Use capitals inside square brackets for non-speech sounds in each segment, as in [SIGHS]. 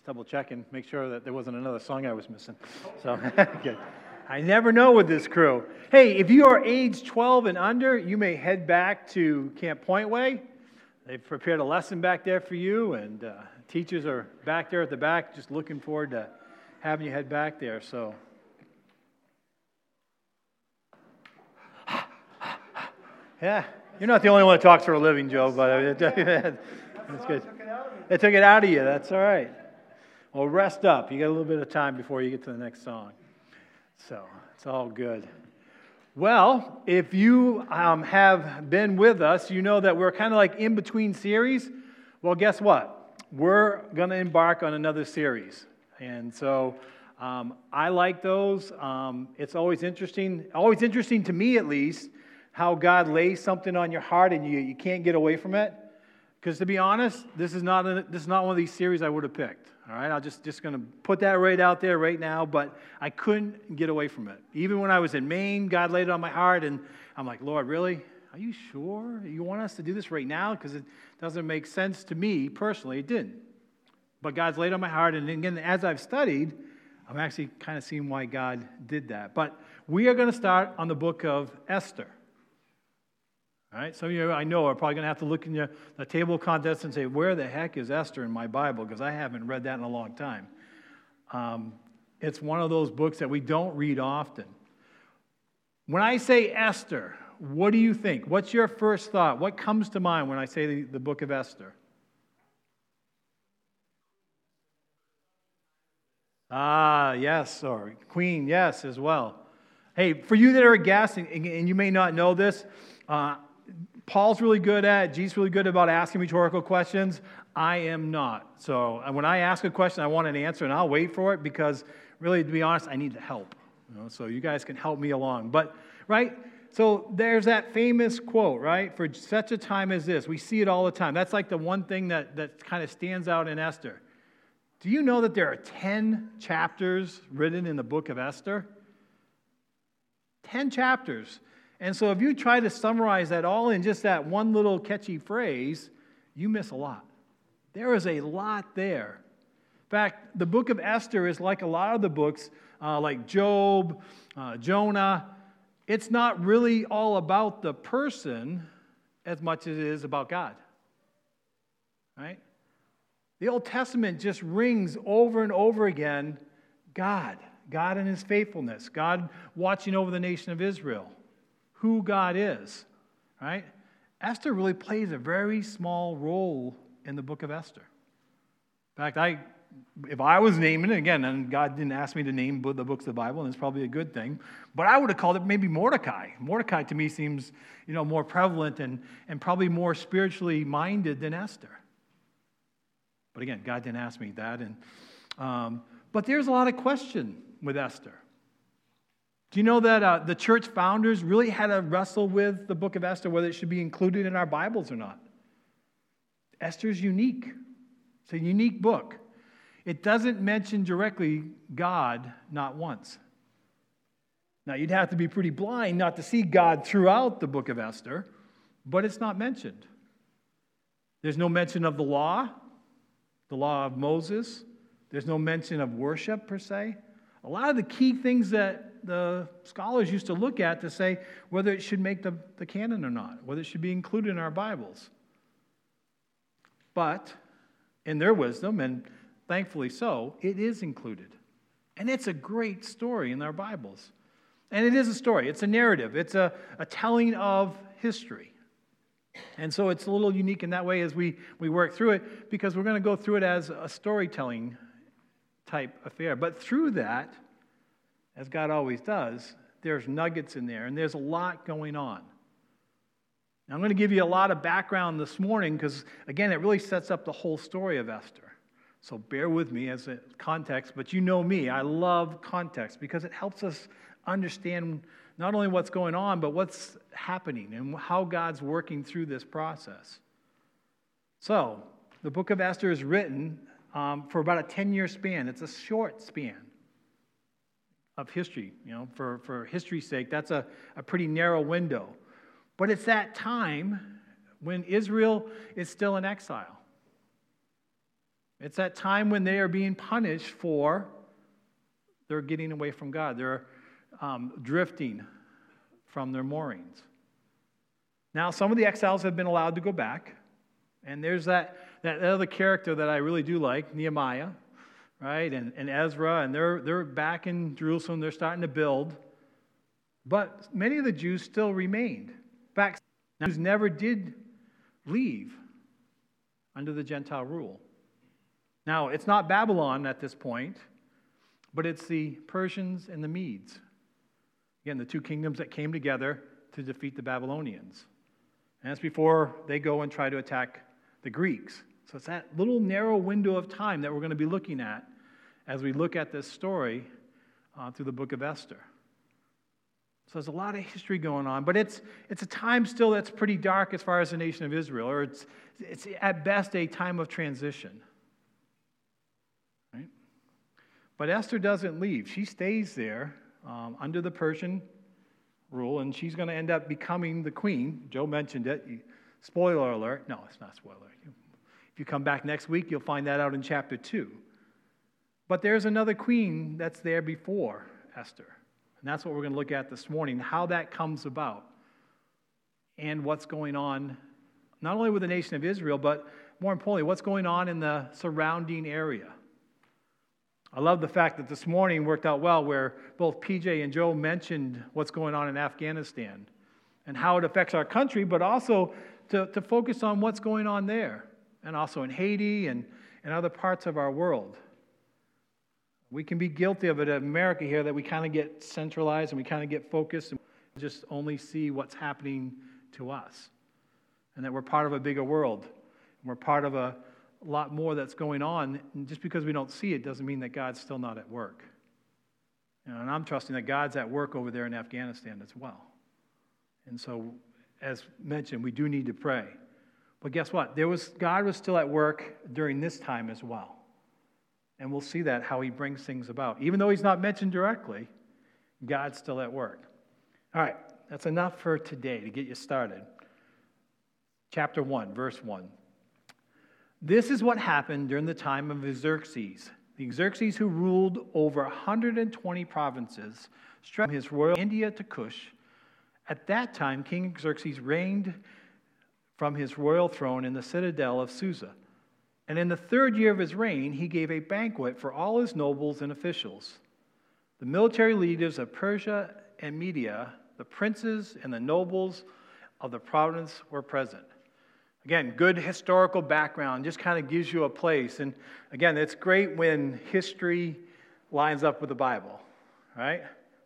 Just double checking, make sure that there wasn't another song I was missing. So, [LAUGHS] good. I never know with this crew. Hey, if you are age 12 and under, you may head back to Camp Pointway. They've prepared a lesson back there for you, and uh, teachers are back there at the back, just looking forward to having you head back there. So, [SIGHS] yeah, you're not the only one that talks for a living, Joe, but that's good. They took it out of you. That's all right. Well, rest up. You got a little bit of time before you get to the next song. So it's all good. Well, if you um, have been with us, you know that we're kind of like in between series. Well, guess what? We're going to embark on another series. And so um, I like those. Um, it's always interesting, always interesting to me at least, how God lays something on your heart and you, you can't get away from it. Because to be honest, this is, not a, this is not one of these series I would have picked. All right, I'm just, just going to put that right out there right now, but I couldn't get away from it. Even when I was in Maine, God laid it on my heart, and I'm like, Lord, really? Are you sure you want us to do this right now? Because it doesn't make sense to me personally. It didn't. But God's laid on my heart, and again, as I've studied, I'm actually kind of seeing why God did that. But we are going to start on the book of Esther. All right, some of you I know are probably going to have to look in the table of contents and say, Where the heck is Esther in my Bible? Because I haven't read that in a long time. Um, it's one of those books that we don't read often. When I say Esther, what do you think? What's your first thought? What comes to mind when I say the, the book of Esther? Ah, yes, or Queen, yes, as well. Hey, for you that are guessing, and you may not know this, uh, Paul's really good at, Jesus really good about asking rhetorical questions. I am not. So when I ask a question, I want an answer, and I'll wait for it because, really, to be honest, I need the help. You know, so you guys can help me along. But right, so there's that famous quote, right? For such a time as this, we see it all the time. That's like the one thing that that kind of stands out in Esther. Do you know that there are ten chapters written in the book of Esther? Ten chapters. And so if you try to summarize that all in just that one little catchy phrase, you miss a lot. There is a lot there. In fact, the book of Esther is like a lot of the books, uh, like Job, uh, Jonah. It's not really all about the person as much as it is about God. Right? The Old Testament just rings over and over again God, God and his faithfulness, God watching over the nation of Israel who God is, right? Esther really plays a very small role in the book of Esther. In fact, I, if I was naming it, again, and God didn't ask me to name the books of the Bible, and it's probably a good thing, but I would have called it maybe Mordecai. Mordecai to me seems, you know, more prevalent and, and probably more spiritually minded than Esther. But again, God didn't ask me that. And, um, but there's a lot of question with Esther. Do you know that uh, the church founders really had to wrestle with the book of Esther, whether it should be included in our Bibles or not? Esther's unique. It's a unique book. It doesn't mention directly God not once. Now, you'd have to be pretty blind not to see God throughout the book of Esther, but it's not mentioned. There's no mention of the law, the law of Moses. There's no mention of worship per se. A lot of the key things that the scholars used to look at to say whether it should make the, the canon or not, whether it should be included in our Bibles. But in their wisdom, and thankfully so, it is included. And it's a great story in our Bibles. And it is a story, it's a narrative, it's a, a telling of history. And so it's a little unique in that way as we, we work through it because we're going to go through it as a storytelling type affair. But through that, as God always does, there's nuggets in there, and there's a lot going on. Now, I'm going to give you a lot of background this morning because, again, it really sets up the whole story of Esther. So bear with me as a context, but you know me, I love context because it helps us understand not only what's going on, but what's happening and how God's working through this process. So, the book of Esther is written um, for about a 10 year span, it's a short span of history. You know, for, for history's sake, that's a, a pretty narrow window. But it's that time when Israel is still in exile. It's that time when they are being punished for their getting away from God. They're um, drifting from their moorings. Now, some of the exiles have been allowed to go back. And there's that, that other character that I really do like, Nehemiah, right? And, and Ezra, and they're, they're back in Jerusalem. They're starting to build. But many of the Jews still remained. In fact, Jews never did leave under the Gentile rule. Now, it's not Babylon at this point, but it's the Persians and the Medes. Again, the two kingdoms that came together to defeat the Babylonians. And that's before they go and try to attack the Greeks. So it's that little narrow window of time that we're going to be looking at as we look at this story uh, through the book of Esther. So there's a lot of history going on, but it's, it's a time still that's pretty dark as far as the nation of Israel, or it's, it's at best a time of transition. Right? But Esther doesn't leave. She stays there um, under the Persian rule, and she's going to end up becoming the queen. Joe mentioned it. Spoiler alert. No, it's not spoiler. If you come back next week, you'll find that out in chapter 2. But there's another queen that's there before Esther. And that's what we're going to look at this morning how that comes about and what's going on, not only with the nation of Israel, but more importantly, what's going on in the surrounding area. I love the fact that this morning worked out well where both PJ and Joe mentioned what's going on in Afghanistan and how it affects our country, but also to, to focus on what's going on there and also in Haiti and, and other parts of our world. We can be guilty of it in America here that we kind of get centralized and we kind of get focused and just only see what's happening to us. And that we're part of a bigger world. And we're part of a lot more that's going on. And just because we don't see it doesn't mean that God's still not at work. And I'm trusting that God's at work over there in Afghanistan as well. And so, as mentioned, we do need to pray. But guess what? There was, God was still at work during this time as well. And we'll see that, how he brings things about. Even though he's not mentioned directly, God's still at work. All right, that's enough for today to get you started. Chapter 1, verse 1. This is what happened during the time of Xerxes, the Xerxes who ruled over 120 provinces, stretched from his royal India to Cush. At that time, King Xerxes reigned from his royal throne in the citadel of Susa. And in the third year of his reign, he gave a banquet for all his nobles and officials. The military leaders of Persia and Media, the princes and the nobles of the province were present. Again, good historical background just kind of gives you a place. And again, it's great when history lines up with the Bible, right?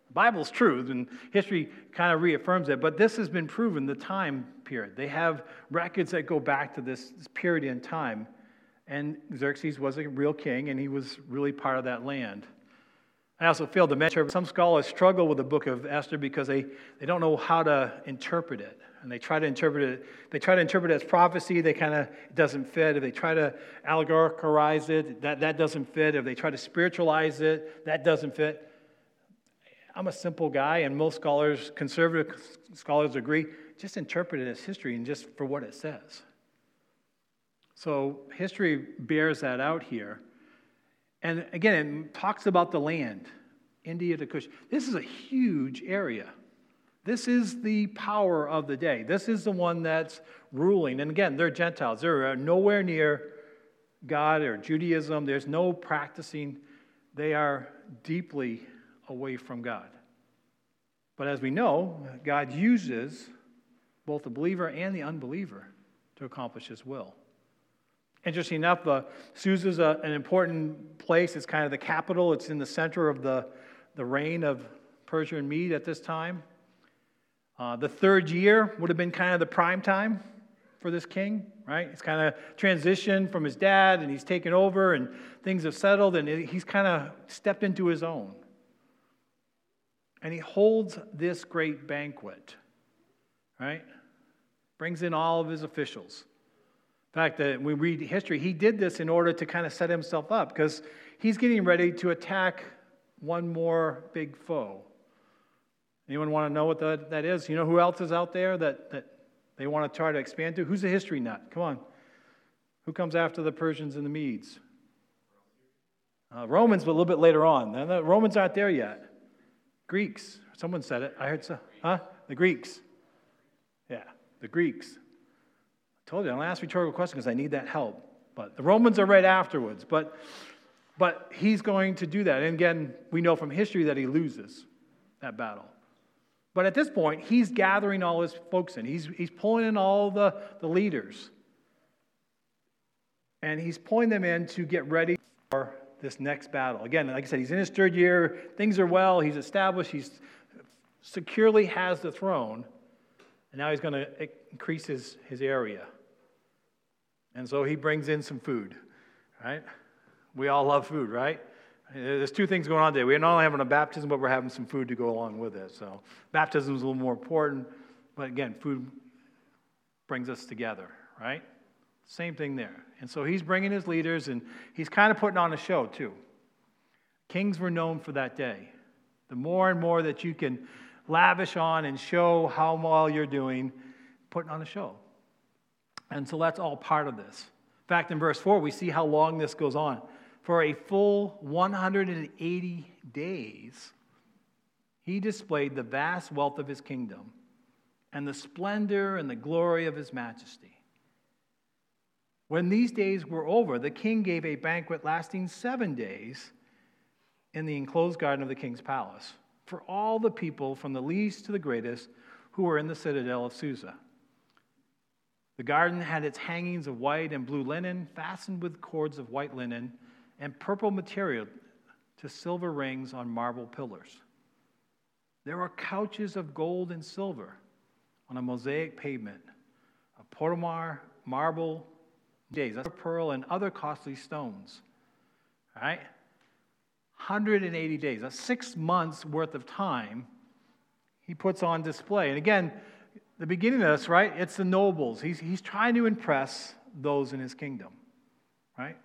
The Bible's truth, and history kind of reaffirms it. But this has been proven the time period. They have records that go back to this, this period in time. And Xerxes was a real king, and he was really part of that land. I also failed to mention some scholars struggle with the book of Esther because they, they don't know how to interpret it. And they try to interpret it, they try to interpret it as prophecy, they kind of it doesn't fit. If they try to allegorize it, that, that doesn't fit. If they try to spiritualize it, that doesn't fit. I'm a simple guy, and most scholars, conservative scholars agree, just interpret it as history and just for what it says. So history bears that out here. And again, it talks about the land, India to Kush. This is a huge area. This is the power of the day. This is the one that's ruling. And again, they're Gentiles. They're uh, nowhere near God or Judaism. There's no practicing. They are deeply away from God. But as we know, God uses both the believer and the unbeliever to accomplish his will. Interesting enough, uh, Susa is an important place. It's kind of the capital, it's in the center of the, the reign of Persia and Mede at this time. Uh, the third year would have been kind of the prime time for this king, right? He's kind of transitioned from his dad and he's taken over and things have settled and he's kind of stepped into his own. And he holds this great banquet, right? Brings in all of his officials. Fact, that we read history, he did this in order to kind of set himself up because he's getting ready to attack one more big foe. Anyone want to know what that, that is? You know who else is out there that, that they want to try to expand to? Who's a history nut? Come on. Who comes after the Persians and the Medes? Uh, Romans, but a little bit later on. The Romans aren't there yet. Greeks. Someone said it. I heard so. Huh? The Greeks. Yeah, the Greeks. I told you, I don't ask rhetorical questions because I need that help. But the Romans are right afterwards. But, but he's going to do that. And again, we know from history that he loses that battle. But at this point, he's gathering all his folks in. He's, he's pulling in all the, the leaders. And he's pulling them in to get ready for this next battle. Again, like I said, he's in his third year. Things are well. He's established. He's securely has the throne. And now he's going to increase his, his area. And so he brings in some food, right? We all love food, right? There's two things going on today. We're not only having a baptism, but we're having some food to go along with it. So baptism is a little more important, but again, food brings us together, right? Same thing there. And so he's bringing his leaders, and he's kind of putting on a show too. Kings were known for that day. The more and more that you can lavish on and show how well you're doing, putting on a show. And so that's all part of this. In fact, in verse 4, we see how long this goes on. For a full 180 days, he displayed the vast wealth of his kingdom and the splendor and the glory of his majesty. When these days were over, the king gave a banquet lasting seven days in the enclosed garden of the king's palace for all the people, from the least to the greatest, who were in the citadel of Susa. The garden had its hangings of white and blue linen, fastened with cords of white linen and purple material to silver rings on marble pillars. There were couches of gold and silver on a mosaic pavement, of potamar, marble, days, pearl and other costly stones. All right? 180 days, that's six months worth of time he puts on display. And again, the beginning of this, right? It's the nobles. He's, he's trying to impress those in his kingdom, right?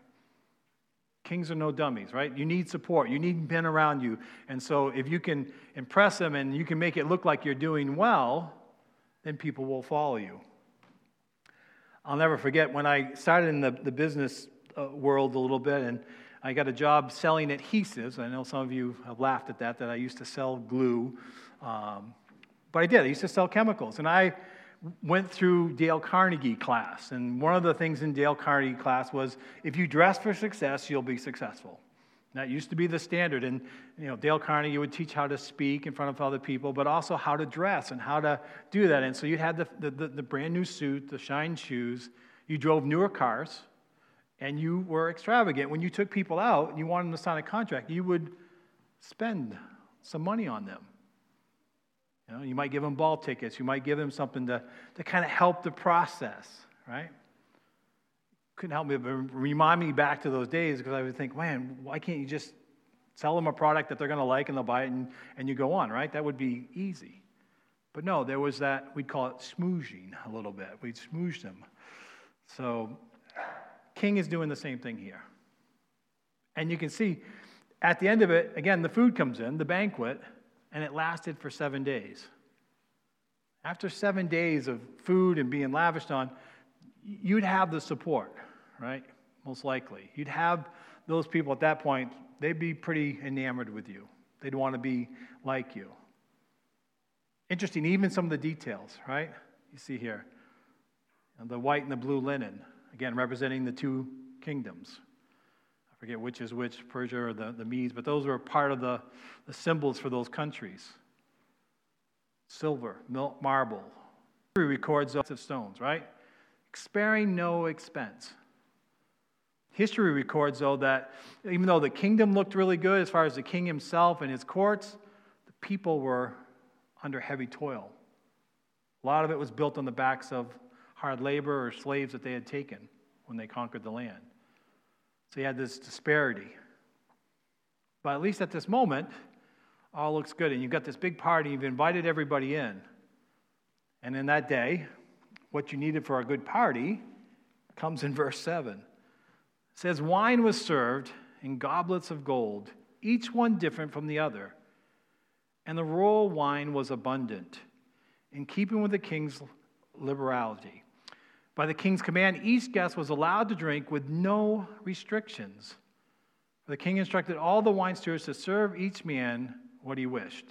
Kings are no dummies, right? You need support. You need men around you. And so if you can impress them and you can make it look like you're doing well, then people will follow you. I'll never forget when I started in the, the business uh, world a little bit and I got a job selling adhesives. I know some of you have laughed at that, that I used to sell glue. Um, but I did. I used to sell chemicals. And I went through Dale Carnegie class. And one of the things in Dale Carnegie class was if you dress for success, you'll be successful. That used to be the standard. And you know, Dale Carnegie would teach how to speak in front of other people, but also how to dress and how to do that. And so you had the, the, the brand new suit, the shine shoes. You drove newer cars, and you were extravagant. When you took people out and you wanted them to sign a contract, you would spend some money on them. You, know, you might give them ball tickets. You might give them something to, to kind of help the process, right? Couldn't help me but remind me back to those days because I would think, man, why can't you just sell them a product that they're going to like and they'll buy it and, and you go on, right? That would be easy. But no, there was that, we'd call it smooshing a little bit. We'd smoosh them. So, King is doing the same thing here. And you can see at the end of it, again, the food comes in, the banquet, and it lasted for seven days. After seven days of food and being lavished on, you'd have the support, right? Most likely. You'd have those people at that point, they'd be pretty enamored with you. They'd want to be like you. Interesting, even some of the details, right? You see here the white and the blue linen, again, representing the two kingdoms forget which is which, Persia or the, the Medes, but those were part of the, the symbols for those countries. Silver, marble. History records of stones, right? Sparing no expense. History records, though, that even though the kingdom looked really good as far as the king himself and his courts, the people were under heavy toil. A lot of it was built on the backs of hard labor or slaves that they had taken when they conquered the land. So you had this disparity. But at least at this moment, all looks good. And you've got this big party, you've invited everybody in. And in that day, what you needed for a good party comes in [LAUGHS] verse 7. It says, Wine was served in goblets of gold, each one different from the other. And the royal wine was abundant, in keeping with the king's liberality. By the king's command, each guest was allowed to drink with no restrictions, The king instructed all the wine stewards to serve each man what he wished.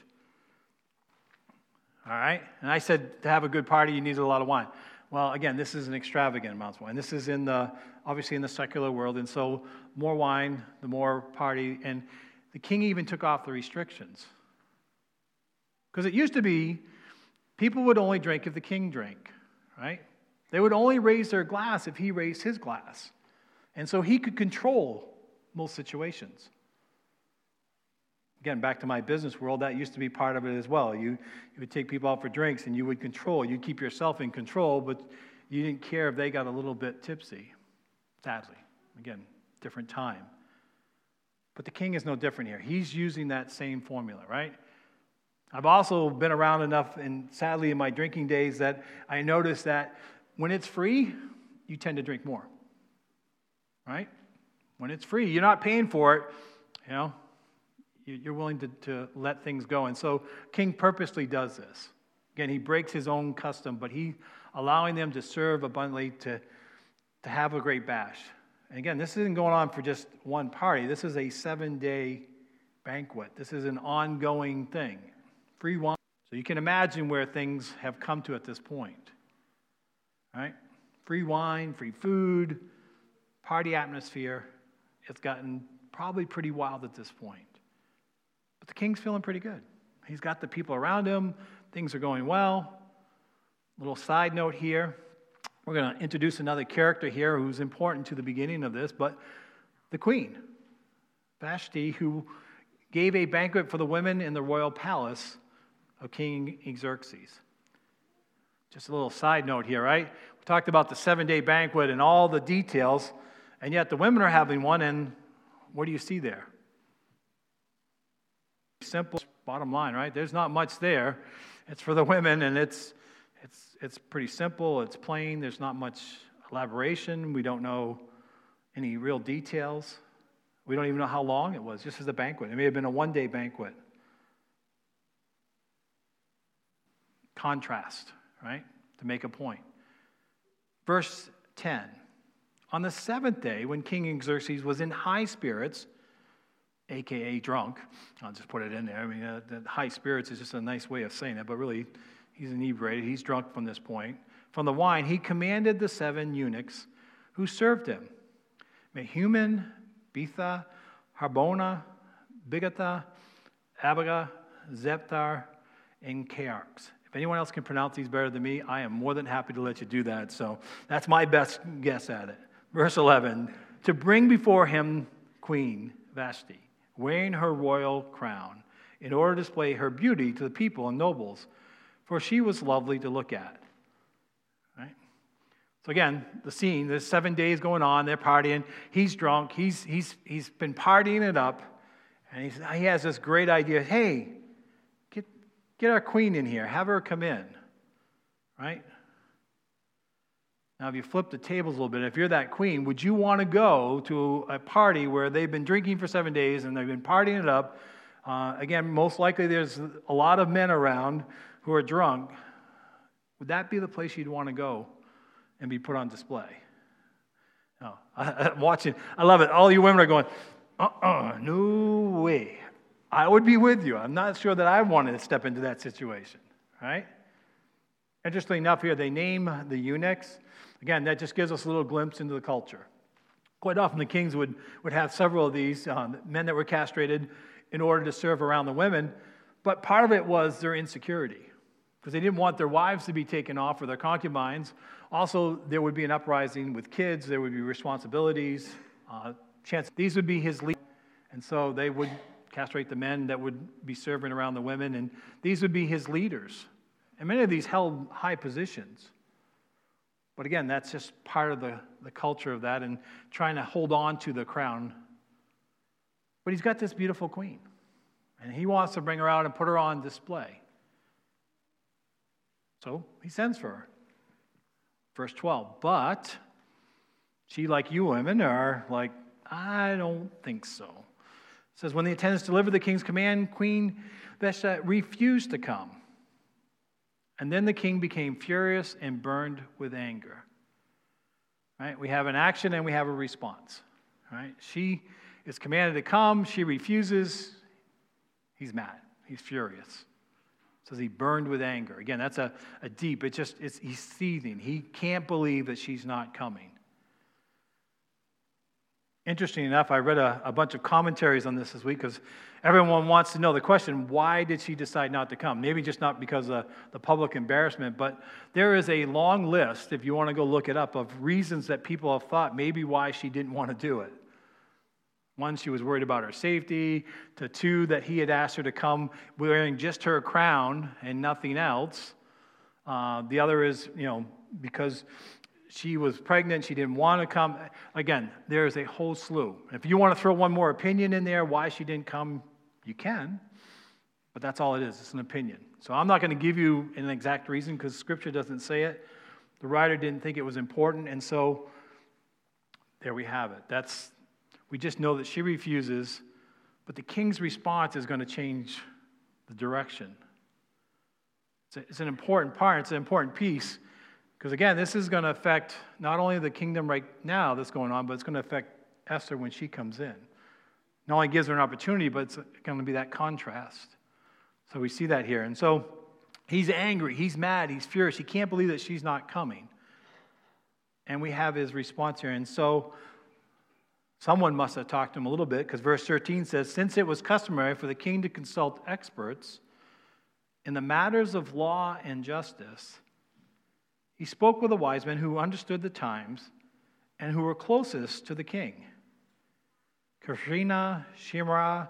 All right? And I said to have a good party, you needed a lot of wine. Well, again, this is an extravagant amount of wine. This is in the obviously in the secular world, and so more wine, the more party. And the king even took off the restrictions. Because it used to be people would only drink if the king drank, right? They would only raise their glass if he raised his glass. And so he could control most situations. Again, back to my business world, that used to be part of it as well. You, you would take people out for drinks and you would control. You'd keep yourself in control, but you didn't care if they got a little bit tipsy, sadly. Again, different time. But the king is no different here. He's using that same formula, right? I've also been around enough, and sadly, in my drinking days, that I noticed that when it's free, you tend to drink more, right? When it's free, you're not paying for it, you know, you're willing to, to let things go. And so King purposely does this. Again, he breaks his own custom, but he allowing them to serve abundantly, to, to have a great bash. And again, this isn't going on for just one party. This is a seven day banquet. This is an ongoing thing. Free wine. So you can imagine where things have come to at this point. Right? Free wine, free food, party atmosphere. It's gotten probably pretty wild at this point. But the king's feeling pretty good. He's got the people around him, things are going well. Little side note here we're going to introduce another character here who's important to the beginning of this, but the queen, Vashti, who gave a banquet for the women in the royal palace of King Xerxes. Just a little side note here, right? We talked about the seven day banquet and all the details, and yet the women are having one, and what do you see there? Simple, bottom line, right? There's not much there. It's for the women, and it's, it's, it's pretty simple, it's plain, there's not much elaboration. We don't know any real details. We don't even know how long it was, just as a banquet. It may have been a one day banquet. Contrast, right? To make a point. Verse 10 On the seventh day, when King Xerxes was in high spirits, aka drunk. I'll just put it in there. I mean, uh, high spirits is just a nice way of saying it, but really, he's inebriated. He's drunk from this point. From the wine, he commanded the seven eunuchs who served him Mehuman, Bitha, Harbona, Bigatha, Abiga, Zeptar, and Chaarx. If anyone else can pronounce these better than me, I am more than happy to let you do that. So that's my best guess at it. Verse 11 To bring before him Queen Vashti wearing her royal crown, in order to display her beauty to the people and nobles, for she was lovely to look at. Right? So again, the scene, there's seven days going on, they're partying, he's drunk, he's, he's, he's been partying it up, and he's, he has this great idea hey, get our queen in here, have her come in. Right? Now, if you flip the tables a little bit, if you're that queen, would you want to go to a party where they've been drinking for seven days and they've been partying it up? Uh, again, most likely there's a lot of men around who are drunk. Would that be the place you'd want to go and be put on display? No. I, am watching, I love it. All you women are going, uh uh-uh, uh no way. I would be with you. I'm not sure that I wanted to step into that situation, right? Interestingly enough, here they name the eunuchs. Again, that just gives us a little glimpse into the culture. Quite often, the kings would, would have several of these um, men that were castrated in order to serve around the women, but part of it was their insecurity because they didn't want their wives to be taken off or their concubines. Also, there would be an uprising with kids, there would be responsibilities. Uh, chance these would be his lead, and so they would castrate the men that would be serving around the women, and these would be his leaders. And many of these held high positions. But again, that's just part of the, the culture of that and trying to hold on to the crown. But he's got this beautiful queen, and he wants to bring her out and put her on display. So he sends for her. Verse 12. But she, like you women, are like, I don't think so. It says, When the attendants delivered the king's command, Queen Vashti refused to come. And then the king became furious and burned with anger. Right? We have an action and we have a response. Right? She is commanded to come. She refuses. He's mad. He's furious. says he burned with anger. Again, that's a, a deep, it just, it's, he's seething. He can't believe that she's not coming. Interesting enough, I read a, a bunch of commentaries on this this week because everyone wants to know the question why did she decide not to come? Maybe just not because of the public embarrassment, but there is a long list, if you want to go look it up, of reasons that people have thought maybe why she didn't want to do it. One, she was worried about her safety. To two, that he had asked her to come wearing just her crown and nothing else. Uh, the other is, you know, because she was pregnant, she didn't want to come. Again, there's a whole slew. If you want to throw one more opinion in there why she didn't come, you can. But that's all it is. It's an opinion. So I'm not going to give you an exact reason because Scripture doesn't say it. The writer didn't think it was important, and so there we have it. That's we just know that she refuses, but the king's response is going to change the direction. It's, a, it's an important part. It's an important piece because, again, this is going to affect not only the kingdom right now that's going on, but it's going to affect Esther when she comes in. Not only gives her an opportunity, but it's going to be that contrast. So we see that here. And so he's angry, he's mad, he's furious. He can't believe that she's not coming. And we have his response here. And so someone must have talked to him a little bit because verse 13 says Since it was customary for the king to consult experts in the matters of law and justice, he spoke with the wise men who understood the times and who were closest to the king. Karshena, Shimra,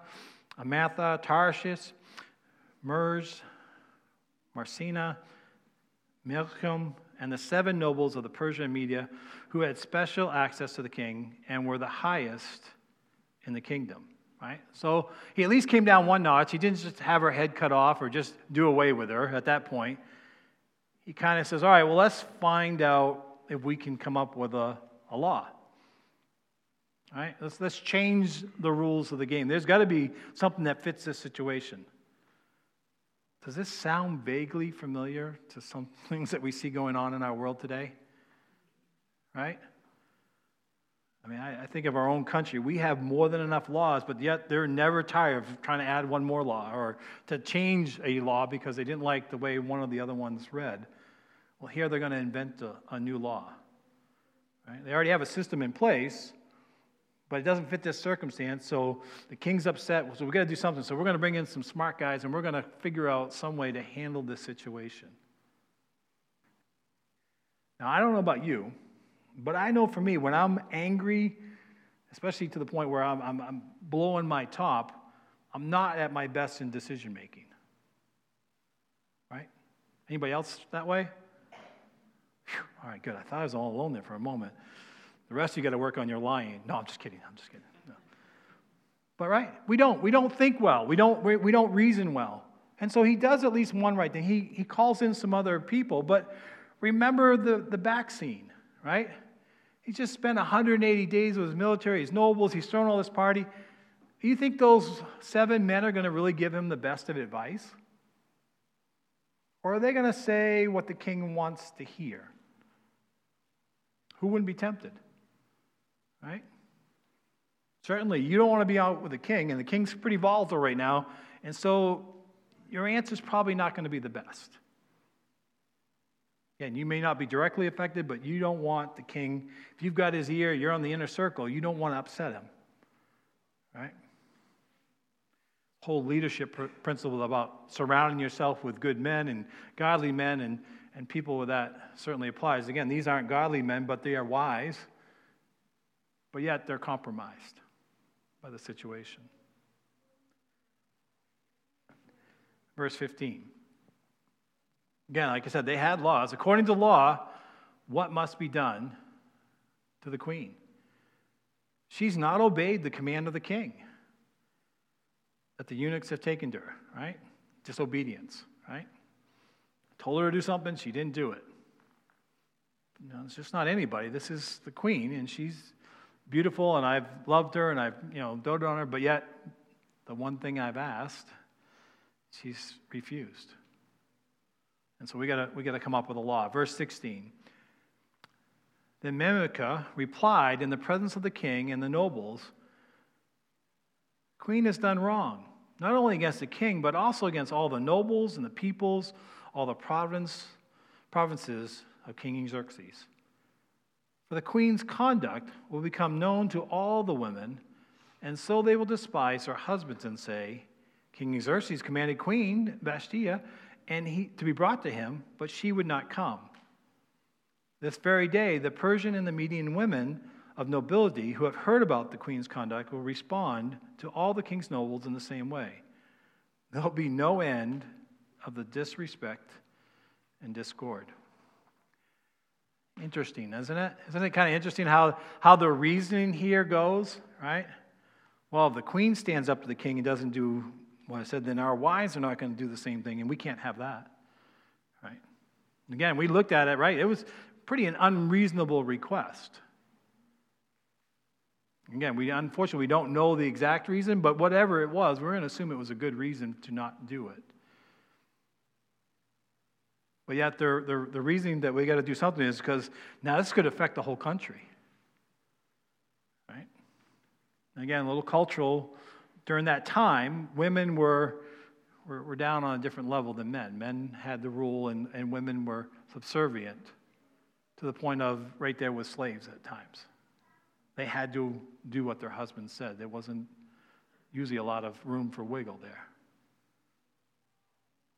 Amatha, Tarshish, Merz, Marsena, Milcom, and the seven nobles of the Persian Media who had special access to the king and were the highest in the kingdom. Right? So he at least came down one notch. He didn't just have her head cut off or just do away with her at that point he kind of says, All right, well, let's find out if we can come up with a, a law. All right, let's, let's change the rules of the game. There's got to be something that fits this situation. Does this sound vaguely familiar to some [LAUGHS] things that we see going on in our world today? Right? I mean, I, I, think of our own country. We have more than enough laws, but yet they're never tired of trying to add one more law or to change a law because they didn't like the way one of the other ones read. Well, here they're going to invent a, a new law. Right? They already have a system in place, but it doesn't fit this circumstance. So the king's upset. So we've got to do something. So we're going to bring in some smart guys and we're going to figure out some way to handle this situation. Now, I don't know about you, but I know for me, when I'm angry, especially to the point where I'm, I'm, I'm blowing my top, I'm not at my best in decision making. Right? Anybody else that way? Whew, all right, good. I thought I was all alone there for a moment. The rest of you got to work on your lying. No, I'm just kidding. I'm just kidding. No. But right, we don't. We don't think well. We don't. We, we don't reason well. And so he does at least one right thing. He he calls in some other people. But remember the the back scene, right? He just spent 180 days with his military, his nobles. He's thrown all this party. Do you think those seven men are going to really give him the best of advice? Or are they going to say what the king wants to hear? Who wouldn't be tempted? Right? Certainly, you don't want to be out with the king, and the king's pretty volatile right now, and so your answer is probably not going to be the best. Again, you may not be directly affected, but you don't want the king, if you've got his ear, you're on the inner circle, you don't want to upset him. Right? Whole leadership pr- principle about surrounding yourself with good men and godly men and and people with that certainly applies. Again, these aren't godly men, but they are wise, but yet they're compromised by the situation. Verse 15. Again, like I said, they had laws. According to law, what must be done to the queen? She's not obeyed the command of the king that the eunuchs have taken to her, right? Disobedience, right? Told her to do something, she didn't do it. No, it's just not anybody. This is the queen, and she's beautiful, and I've loved her, and I've you know doted on her, but yet the one thing I've asked, she's refused. And so we gotta we gotta come up with a law. Verse 16. Then Memucan replied in the presence of the king and the nobles Queen has done wrong, not only against the king, but also against all the nobles and the peoples, all the province, provinces of King Xerxes. For the queen's conduct will become known to all the women, and so they will despise her husbands and say, King Xerxes commanded Queen Vashti and he, to be brought to him, but she would not come. This very day, the Persian and the Median women of nobility who have heard about the queen's conduct will respond to all the king's nobles in the same way. There'll be no end of the disrespect and discord. Interesting, isn't it? Isn't it kind of interesting how, how the reasoning here goes, right? Well, if the queen stands up to the king and doesn't do what I said, then our wives are not going to do the same thing, and we can't have that, right? Again, we looked at it, right? It was pretty an unreasonable request. Again, we unfortunately we don't know the exact reason, but whatever it was, we're going to assume it was a good reason to not do it. But yet, the, the, reason that we got to do something is because now this could affect the whole country. Right? Again, a little cultural. During that time, women were, were, were down on a different level than men. Men had the rule, and, and women were subservient to the point of right there with slaves at times. They had to do what their husbands said. There wasn't usually a lot of room for wiggle there.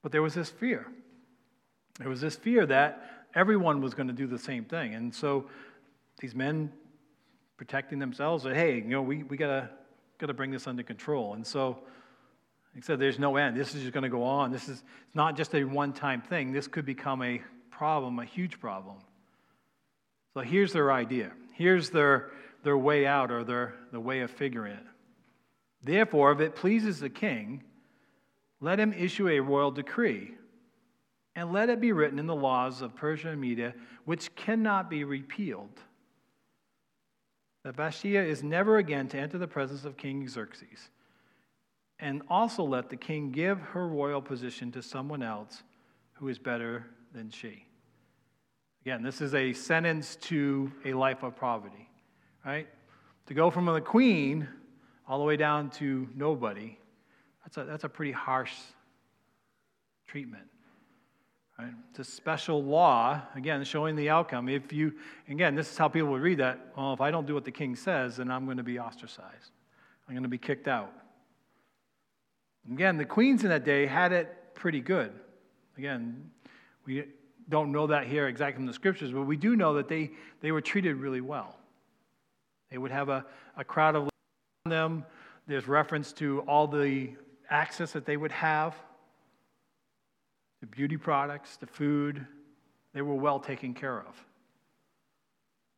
But there was this fear. There was this fear that everyone was going to do the same thing. And so these men protecting themselves said, hey, you know, we, we got to bring this under control. And so he said, there's no end. This is just going to go on. This is not just a one time thing. This could become a problem, a huge problem. So here's their idea. Here's their, their way out or their, the way of figuring it. Therefore, if it pleases the king, let him issue a royal decree, and let it be written in the laws of Persia and Media, which cannot be repealed, that Vashti is never again to enter the presence of King Xerxes. And also let the king give her royal position to someone else who is better than she. Again, this is a sentence to a life of poverty right? To go from the queen all the way down to nobody, that's a, that's a pretty harsh treatment. Right? It's a special law, again, showing the outcome. If you, again, this is how people would read that. Well, if I don't do what the king says, then I'm going to be ostracized. I'm going to be kicked out. Again, the queens in that day had it pretty good. Again, we don't know that here exactly from the scriptures, but we do know that they, they were treated really well. They would have a, a crowd of them. There's reference to all the access that they would have the beauty products, the food. They were well taken care of.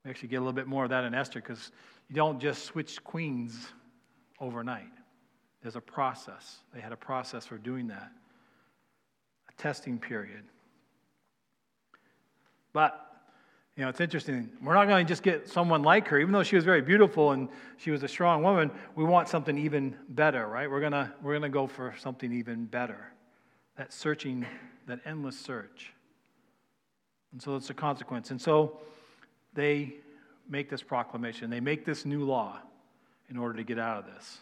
We actually get a little bit more of that in Esther because you don't just switch queens overnight. There's a process. They had a process for doing that, a testing period. But you know, it's interesting. We're not going to just get someone like her, even though she was very beautiful and she was a strong woman. We want something even better, right? We're going to, we're going to go for something even better. That searching, that endless search. And so it's a consequence. And so they make this proclamation, they make this new law in order to get out of this.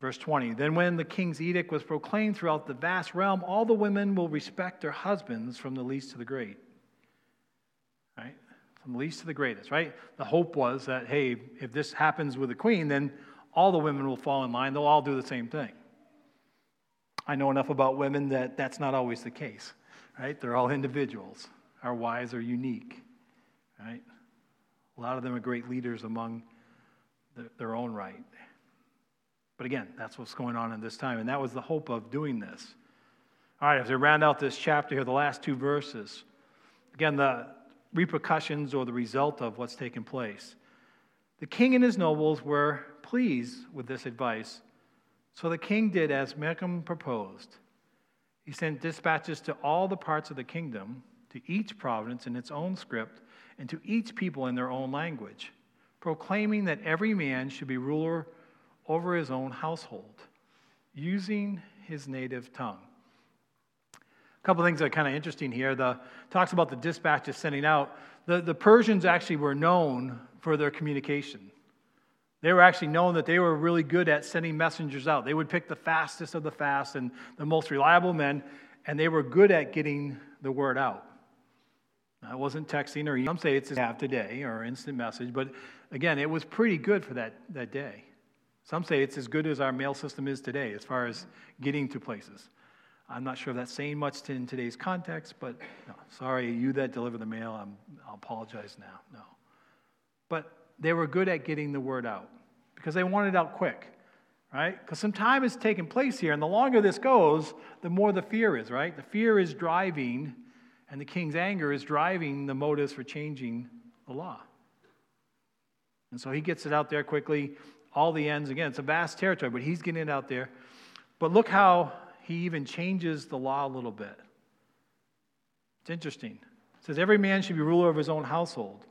Verse 20 Then, when the king's edict was proclaimed throughout the vast realm, all the women will respect their husbands from the least to the great right? From the least to the greatest, right? The hope was that, hey, if this happens with the queen, then all the women will fall in line. They'll all do the same thing. I know enough about women that that's not always the case, right? They're all individuals. Our wives are unique, right? A lot of them are great leaders among their own right. But again, that's what's going on in this time. And that was the hope of doing this. All right, as we round out this chapter here, the last two verses. Again, the, repercussions or the result of what's taken place. The king and his nobles were pleased with this advice, so the king did as Memucan proposed. He sent dispatches to all the parts of the kingdom, to each province in its own script, and to each people in their own language, proclaiming that every man should be ruler over his own household, using his native tongue. A couple things that are kind of interesting here. The talks about the dispatches sending out. The, the Persians actually were known for their communication. They were actually known that they were really good at sending messengers out. They would pick the fastest of the fast and the most reliable men, and they were good at getting the word out. Now, it wasn't texting or some say it's have today or instant message, but again, it was pretty good for that, that day. Some say it's as good as our mail system is today as far as getting to places. I'm not sure if that's saying much in today's context, but no, sorry, you that deliver the mail, I'm, I'll apologize now. No. But they were good at getting the word out because they wanted it out quick, right? Because some time has taken place here, and the longer this goes, the more the fear is, right? The fear is driving, and the king's anger is driving the motives for changing the law. And so he gets it out there quickly. All the ends, again, it's a vast territory, but he's getting it out there. But look how he even changes the law a little bit. It's interesting. It says, Every man should be ruler of his own household.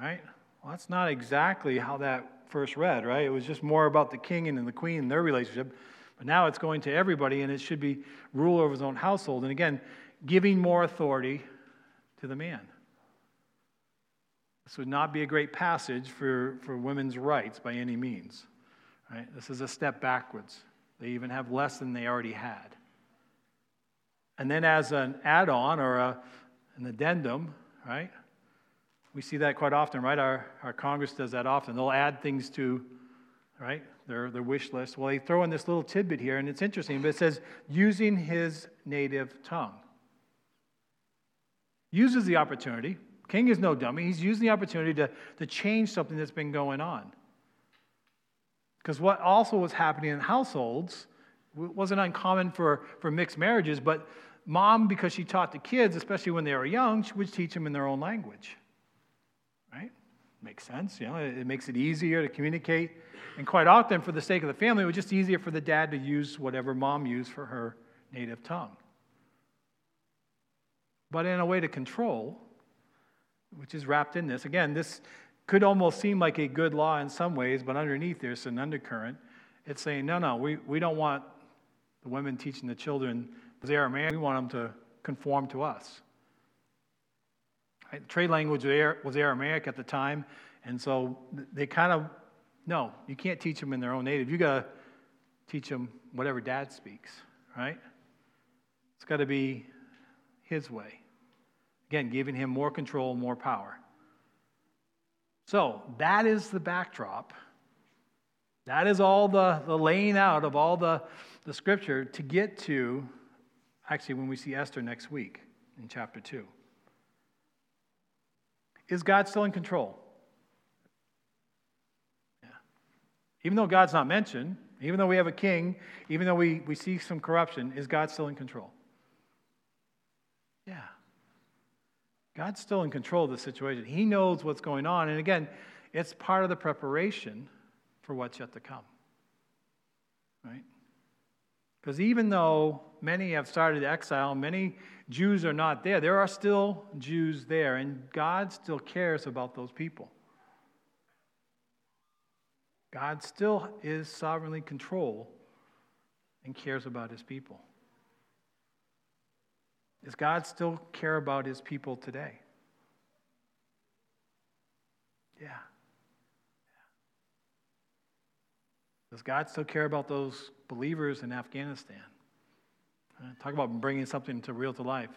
Right? Well, that's not exactly how that first read, right? It was just more about the king and the queen and their relationship. But now it's going to everybody, and it should be ruler of his own household. And again, giving more authority to the man. This would not be a great passage for, for women's rights by any means. Right? This is a step backwards. They even have less than they already had. And then, as an add on or a, an addendum, right? We see that quite often, right? Our, our Congress does that often. They'll add things to, right, their, their wish list. Well, they throw in this little tidbit here, and it's interesting, but it says, using his native tongue. Uses the opportunity. King is no dummy. He's using the opportunity to, to change something that's been going on. Because what also was happening in households wasn't uncommon for, for mixed marriages, but mom, because she taught the kids, especially when they were young, she would teach them in their own language. Makes sense. You know, it, it makes it easier to communicate. And quite often, for the sake of the family, it was just easier for the dad to use whatever mom used for her native tongue. But in a way to control, which is wrapped in this, again, this could almost seem like a good law in some ways, but underneath there's an undercurrent. It's saying, no, no, we, we don't want the women teaching the children they are man. We want them to conform to us. Trade language was Aramaic at the time, and so they kind of, no, you can't teach them in their own native. You got to teach them whatever dad speaks, right? It's got to be his way. Again, giving him more control, more power. So that is the backdrop. That is all the, the laying out of all the, the scripture to get to actually when we see Esther next week in chapter 2. Is God still in control? Yeah. Even though God's not mentioned, even though we have a king, even though we, we see some corruption, is God still in control? Yeah. God's still in control of the situation. He knows what's going on. And again, it's part of the preparation for what's yet to come. Right? Because even though many have started exile, many Jews are not there, there are still Jews there, and God still cares about those people. God still is sovereignly control and cares about his people. Does God still care about his people today? Yeah. Does God still care about those believers in Afghanistan? Uh, talk about bringing something to real to life.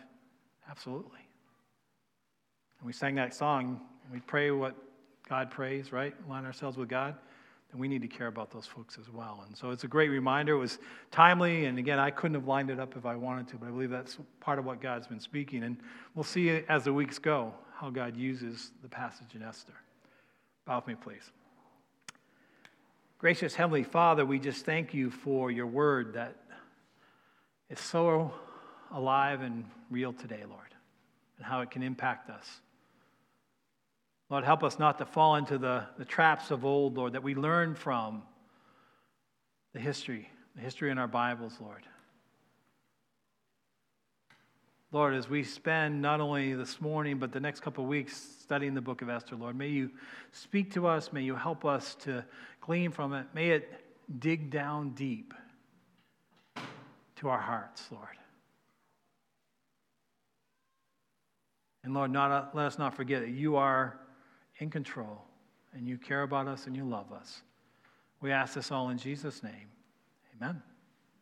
Absolutely. And we sang that song, we pray what God prays, right? Align ourselves with God and we need to care about those folks as well. And so it's a great reminder. It was timely, and again, I couldn't have lined it up if I wanted to, but I believe that's part of what God's been speaking. And we'll see as the weeks go how God uses the passage in Esther. Bow with me, please. Gracious Heavenly Father, we just thank you for your word that is so alive and real today, Lord, and how it can impact us. Lord, help us not to fall into the, the traps of old, Lord, that we learn from the history, the history in our Bibles, Lord. Lord, as we spend not only this morning, but the next couple of weeks studying the book of Esther, Lord, may you speak to us. May you help us to glean from it. May it dig down deep to our hearts, Lord. And Lord, not, uh, let us not forget that you are in control and you care about us and you love us. We ask this all in Jesus' name. Amen.